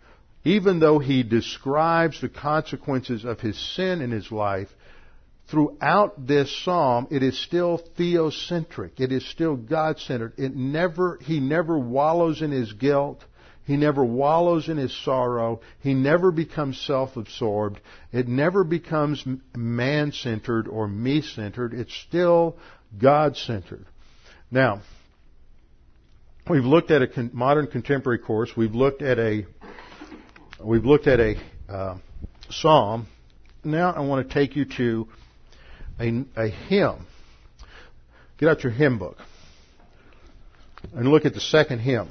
B: Even though he describes the consequences of his sin in his life, throughout this psalm, it is still theocentric. It is still God-centered. It never, he never wallows in his guilt. He never wallows in his sorrow. He never becomes self-absorbed. It never becomes man-centered or me-centered. It's still God-centered. Now, we've looked at a modern contemporary course. We've looked at a we've looked at a uh, psalm. Now I want to take you to a, a hymn. Get out your hymn book and look at the second hymn.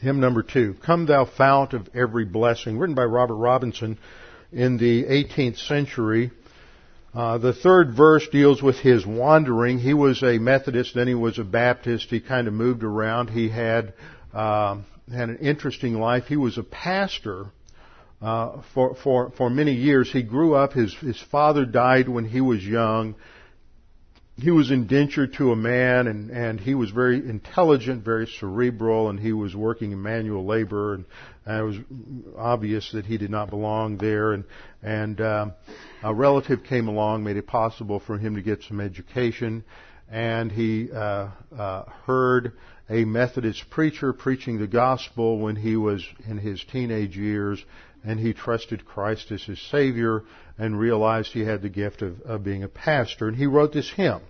B: Hymn number two, Come Thou Fount of Every Blessing, written by Robert Robinson. in the 18th century. Uh, the third verse deals with his wandering. He was a Methodist, then he was a Baptist. He kind of moved around. He had uh, had an interesting life. He was a pastor uh, for for for many years. He grew up. His his father died when he was young. He was indentured to a man, and and he was very intelligent, very cerebral, and he was working in manual labor, and, and it was obvious that he did not belong there. And and um, a relative came along, made it possible for him to get some education, and he uh, uh, heard a Methodist preacher preaching the gospel when he was in his teenage years, and he trusted Christ as his Savior and realized he had the gift of, of being a pastor. And he wrote this hymn.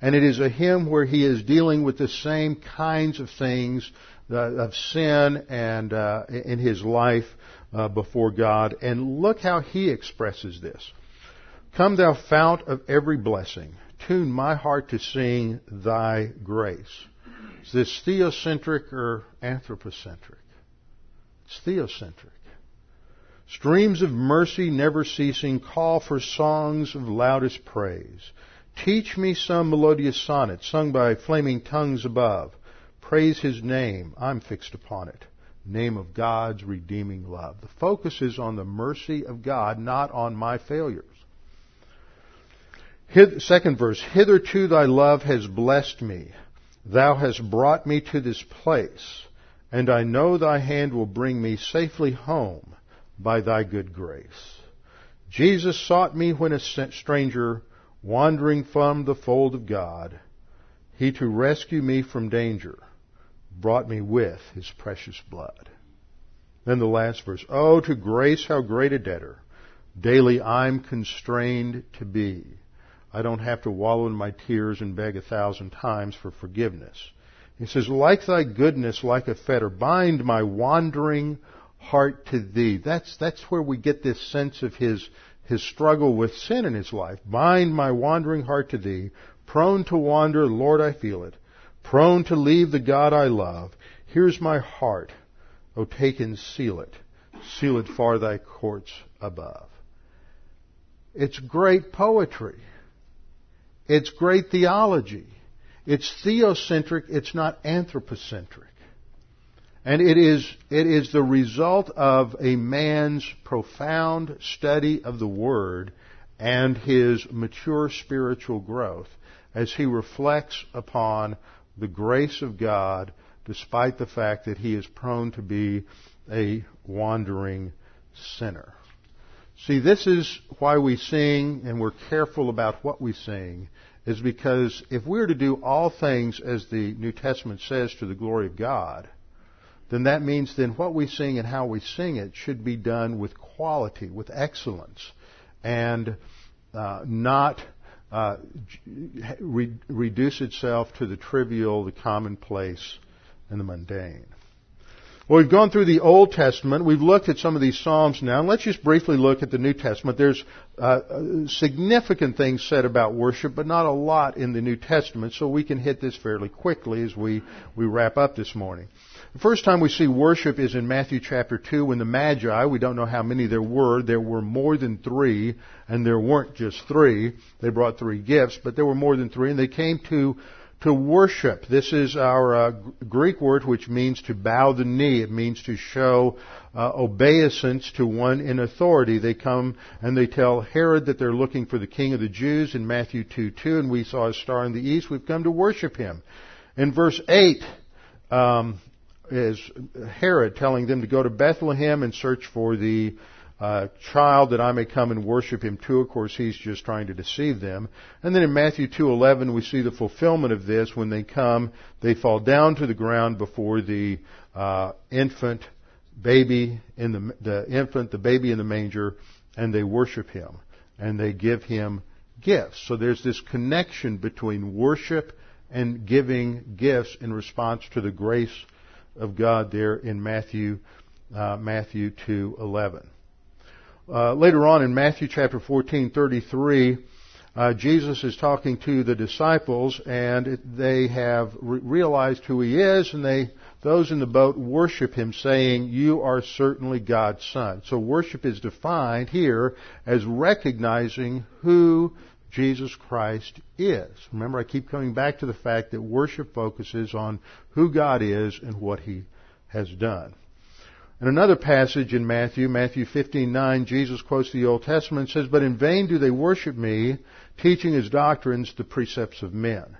B: And it is a hymn where he is dealing with the same kinds of things uh, of sin and uh, in his life uh, before God. And look how he expresses this. Come thou fount of every blessing, tune my heart to sing thy grace. Is this theocentric or anthropocentric? It's theocentric. Streams of mercy never ceasing call for songs of loudest praise. Teach me some melodious sonnet sung by flaming tongues above. Praise his name. I'm fixed upon it. Name of God's redeeming love. The focus is on the mercy of God, not on my failures. Second verse. Hitherto thy love has blessed me. Thou hast brought me to this place, and I know thy hand will bring me safely home by thy good grace. Jesus sought me when a stranger, wandering from the fold of God. He to rescue me from danger brought me with his precious blood. Then the last verse. Oh, to grace how great a debtor daily I'm constrained to be. I don't have to wallow in my tears and beg a thousand times for forgiveness. He says, like thy goodness, like a fetter, bind my wandering heart to thee. That's, that's where we get this sense of his, his struggle with sin in his life. Bind my wandering heart to thee. Prone to wander, Lord, I feel it. Prone to leave the God I love. Here's my heart. O take and seal it. Seal it far thy courts above. It's great poetry. It's great theology. It's theocentric. It's not anthropocentric. And it is, it is the result of a man's profound study of the Word and his mature spiritual growth as he reflects upon the grace of God despite the fact that he is prone to be a wandering sinner. See, this is why we sing and we're careful about what we sing, is because if we're to do all things as the New Testament says to the glory of God, then that means then what we sing and how we sing it should be done with quality, with excellence, and uh, not uh, re- reduce itself to the trivial, the commonplace, and the mundane. Well, we've gone through the Old Testament. We've looked at some of these Psalms now. And let's just briefly look at the New Testament. There's uh, significant things said about worship, but not a lot in the New Testament, so we can hit this fairly quickly as we, we wrap up this morning. The first time we see worship is in Matthew chapter 2 when the Magi, we don't know how many there were, there were more than three, and there weren't just three. They brought three gifts, but there were more than three, and they came to to worship. This is our uh, Greek word which means to bow the knee. It means to show uh, obeisance to one in authority. They come and they tell Herod that they're looking for the king of the Jews in Matthew 2 2, and we saw a star in the east. We've come to worship him. In verse 8, um, is Herod telling them to go to Bethlehem and search for the uh, child that I may come and worship him too. Of course, he's just trying to deceive them. And then in Matthew 2:11, we see the fulfillment of this. When they come, they fall down to the ground before the uh, infant, baby in the the infant, the baby in the manger, and they worship him and they give him gifts. So there's this connection between worship and giving gifts in response to the grace of God there in Matthew uh, Matthew 2:11. Uh, later on in Matthew chapter 14:33, uh, Jesus is talking to the disciples, and they have re- realized who he is, and they those in the boat worship him, saying, "You are certainly God's son." So worship is defined here as recognizing who Jesus Christ is. Remember, I keep coming back to the fact that worship focuses on who God is and what he has done. In another passage in Matthew, Matthew 15:9, Jesus quotes the Old Testament and says, "But in vain do they worship me, teaching as doctrines the precepts of men."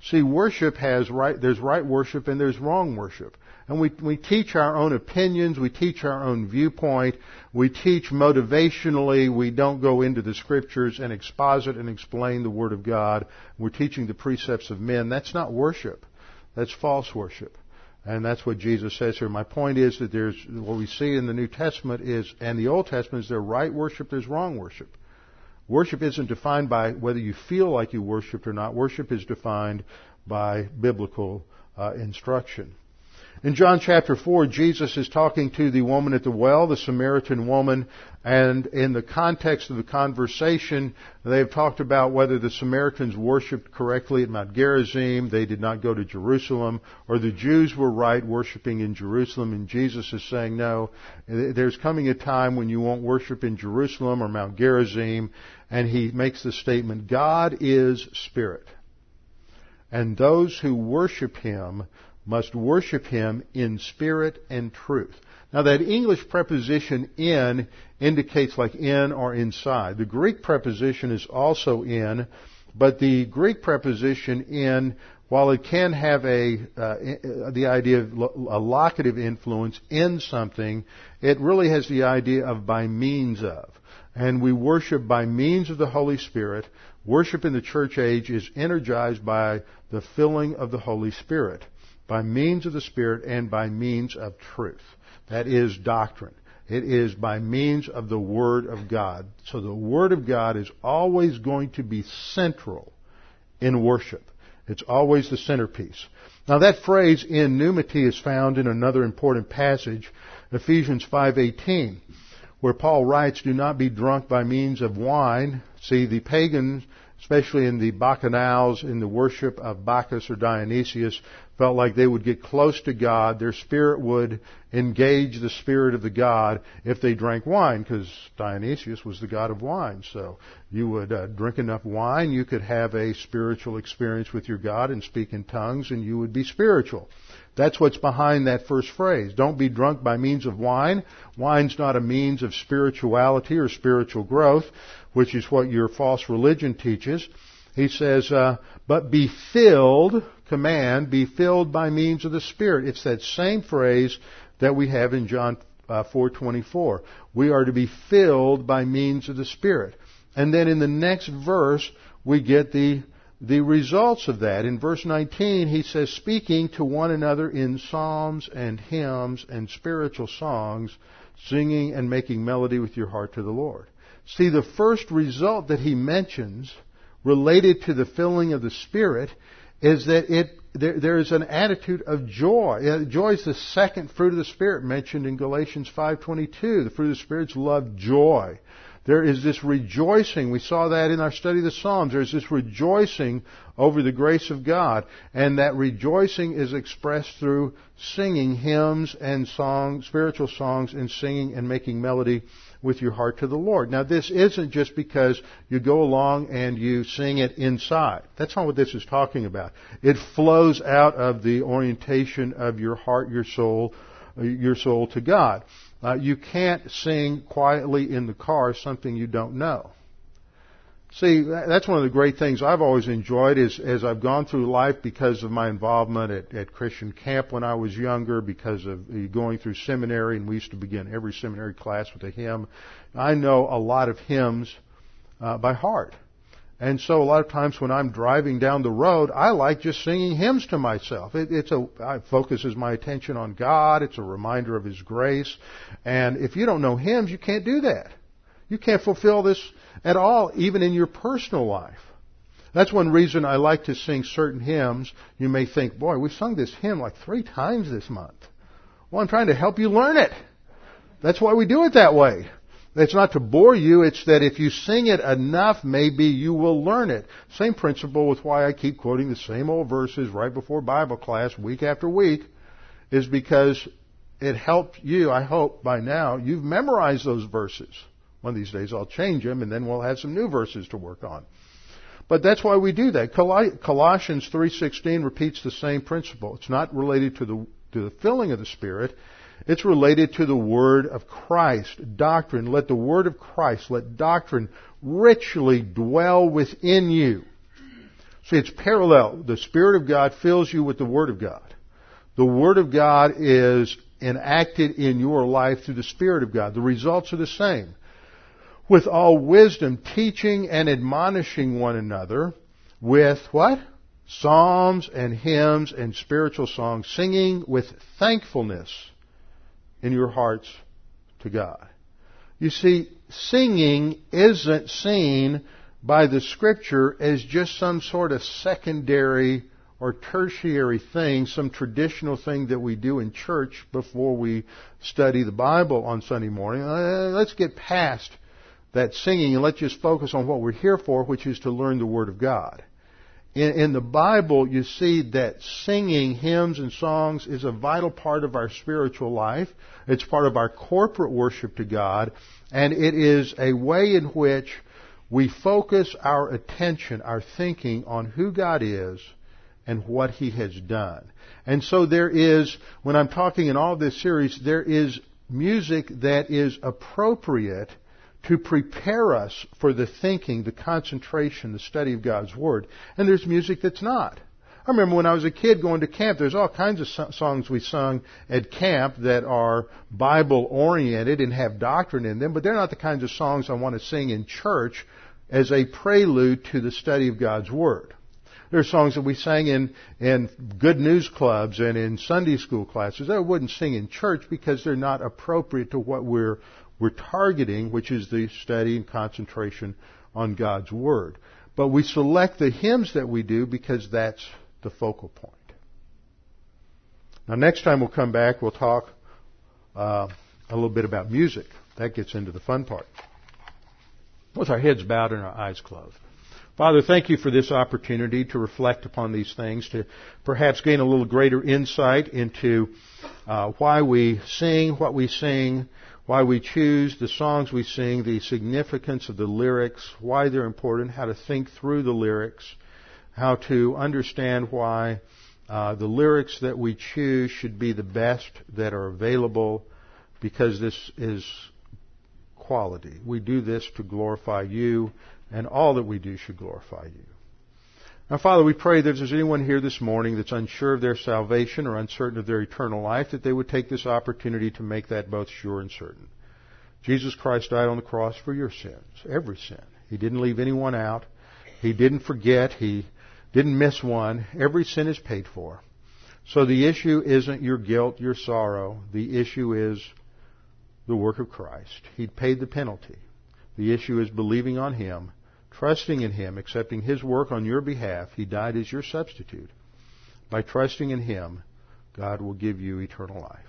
B: See, worship has right, there's right worship and there's wrong worship. And we, we teach our own opinions, we teach our own viewpoint, we teach motivationally, we don't go into the scriptures and exposit and explain the Word of God. We're teaching the precepts of men. That's not worship. That's false worship. And that's what Jesus says here. My point is that there's, what we see in the New Testament is, and the Old Testament is there's right worship, there's wrong worship. Worship isn't defined by whether you feel like you worshiped or not. Worship is defined by biblical uh, instruction. In John chapter 4, Jesus is talking to the woman at the well, the Samaritan woman, and in the context of the conversation, they've talked about whether the Samaritans worshipped correctly at Mount Gerizim, they did not go to Jerusalem, or the Jews were right worshiping in Jerusalem, and Jesus is saying, no, there's coming a time when you won't worship in Jerusalem or Mount Gerizim, and he makes the statement, God is spirit. And those who worship him must worship him in spirit and truth. Now that English preposition in indicates like in or inside. The Greek preposition is also in, but the Greek preposition in, while it can have a uh, the idea of a locative influence in something, it really has the idea of by means of. And we worship by means of the Holy Spirit. Worship in the church age is energized by the filling of the Holy Spirit by means of the Spirit and by means of truth. That is doctrine. It is by means of the Word of God. So the Word of God is always going to be central in worship. It's always the centerpiece. Now that phrase in pneumati is found in another important passage, Ephesians 5:18, where Paul writes, "Do not be drunk by means of wine." See, the pagans especially in the bacchanals, in the worship of Bacchus or Dionysius, felt like they would get close to God. Their spirit would engage the spirit of the God if they drank wine, because Dionysius was the god of wine. So you would uh, drink enough wine, you could have a spiritual experience with your God and speak in tongues, and you would be spiritual. That's what's behind that first phrase. Don't be drunk by means of wine. Wine's not a means of spirituality or spiritual growth which is what your false religion teaches. He says, uh, but be filled, command, be filled by means of the Spirit. It's that same phrase that we have in John uh, 4:24. We are to be filled by means of the Spirit. And then in the next verse, we get the the results of that. In verse 19, he says, speaking to one another in psalms and hymns and spiritual songs, singing and making melody with your heart to the Lord. See, the first result that he mentions related to the filling of the Spirit is that it there, there is an attitude of joy. Uh, joy is the second fruit of the Spirit mentioned in Galatians 5:22. The fruit of the Spirit is love, joy. There is this rejoicing. We saw that in our study of the Psalms. There's this rejoicing over the grace of God. And that rejoicing is expressed through singing hymns and songs, spiritual songs, and singing and making melody with your heart to the Lord. Now this isn't just because you go along and you sing it inside. That's not what this is talking about. It flows out of the orientation of your heart, your soul, uh, your soul to God. Uh, you can't sing quietly in the car something you don't know. See, that's one of the great things I've always enjoyed is as I've gone through life because of my involvement at, at Christian camp when I was younger, because of going through seminary, and we used to begin every seminary class with a hymn. I know a lot of hymns uh, by heart. And so a lot of times when I'm driving down the road, I like just singing hymns to myself. It, it's a, it focuses my attention on God. It's a reminder of His grace. And if you don't know hymns, you can't do that. You can't fulfill this at all, even in your personal life. That's one reason I like to sing certain hymns. You may think, boy, we've sung this hymn like three times this month. Well, I'm trying to help you learn it. That's why we do it that way. It's not to bore you, it's that if you sing it enough, maybe you will learn it. Same principle with why I keep quoting the same old verses right before Bible class week after week, is because it helped you, I hope by now, you've memorized those verses. One of these days I'll change them and then we'll have some new verses to work on. But that's why we do that. Colossians 3:16 repeats the same principle. It's not related to the to the filling of the Spirit. It's related to the Word of Christ, doctrine. Let the Word of Christ, let doctrine richly dwell within you. See, it's parallel. The Spirit of God fills you with the Word of God. The Word of God is enacted in your life through the Spirit of God. The results are the same. With all wisdom, teaching and admonishing one another with what? Psalms and hymns and spiritual songs, singing with thankfulness in your hearts to God. You see, singing isn't seen by the scripture as just some sort of secondary or tertiary thing, some traditional thing that we do in church before we study the Bible on Sunday morning. Uh, let's get past that singing and let's just focus on what we're here for, which is to learn the Word of God. In, in, the Bible, you see that singing hymns and songs is a vital part of our spiritual life. It's part of our corporate worship to God, and it is a way in which we focus our attention, our thinking on who God is and what He has done. And so there is, when I'm talking in all this series, there is music that is appropriate to prepare us for the thinking, the concentration, the study of God's Word. And there's music that's not. I remember when I was a kid going to camp, there's all kinds of songs we sung at camp that are Bible oriented and have doctrine in them, but they're not the kinds of songs I want to sing in church as a prelude to the study of God's Word. There are songs that we sang in, in good news clubs and in Sunday school classes that I wouldn't sing in church because they're not appropriate to what we're, we're targeting, which is the study and concentration on God's Word. But we select the hymns that we do because that's the focal point. Now, next time we'll come back, we'll talk uh, a little bit about music. That gets into the fun part. With our heads bowed and our eyes closed. Father, thank you for this opportunity to reflect upon these things, to perhaps gain a little greater insight into uh, why we sing what we sing, why we choose the songs we sing, the significance of the lyrics, why they're important, how to think through the lyrics, how to understand why uh, the lyrics that we choose should be the best that are available, because this is quality. We do this to glorify you and all that we do should glorify you. Now, Father, we pray that if there's anyone here this morning that's unsure of their salvation or uncertain of their eternal life, that they would take this opportunity to make that both sure and certain. Jesus Christ died on the cross for your sins, every sin. He didn't leave anyone out. He didn't forget. He didn't miss one. Every sin is paid for. So the issue isn't your guilt, your sorrow. The issue is the work of Christ. He paid the penalty. The issue is believing on Him trusting in Him, accepting His work on your behalf, He died as your substitute. By trusting in Him, God will give you eternal life.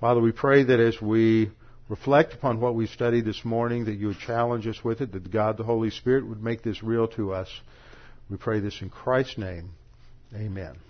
B: Father, we pray that as we reflect upon what we've studied this morning, that you would challenge us with it, that God the Holy Spirit would make this real to us. We pray this in Christ's name. Amen.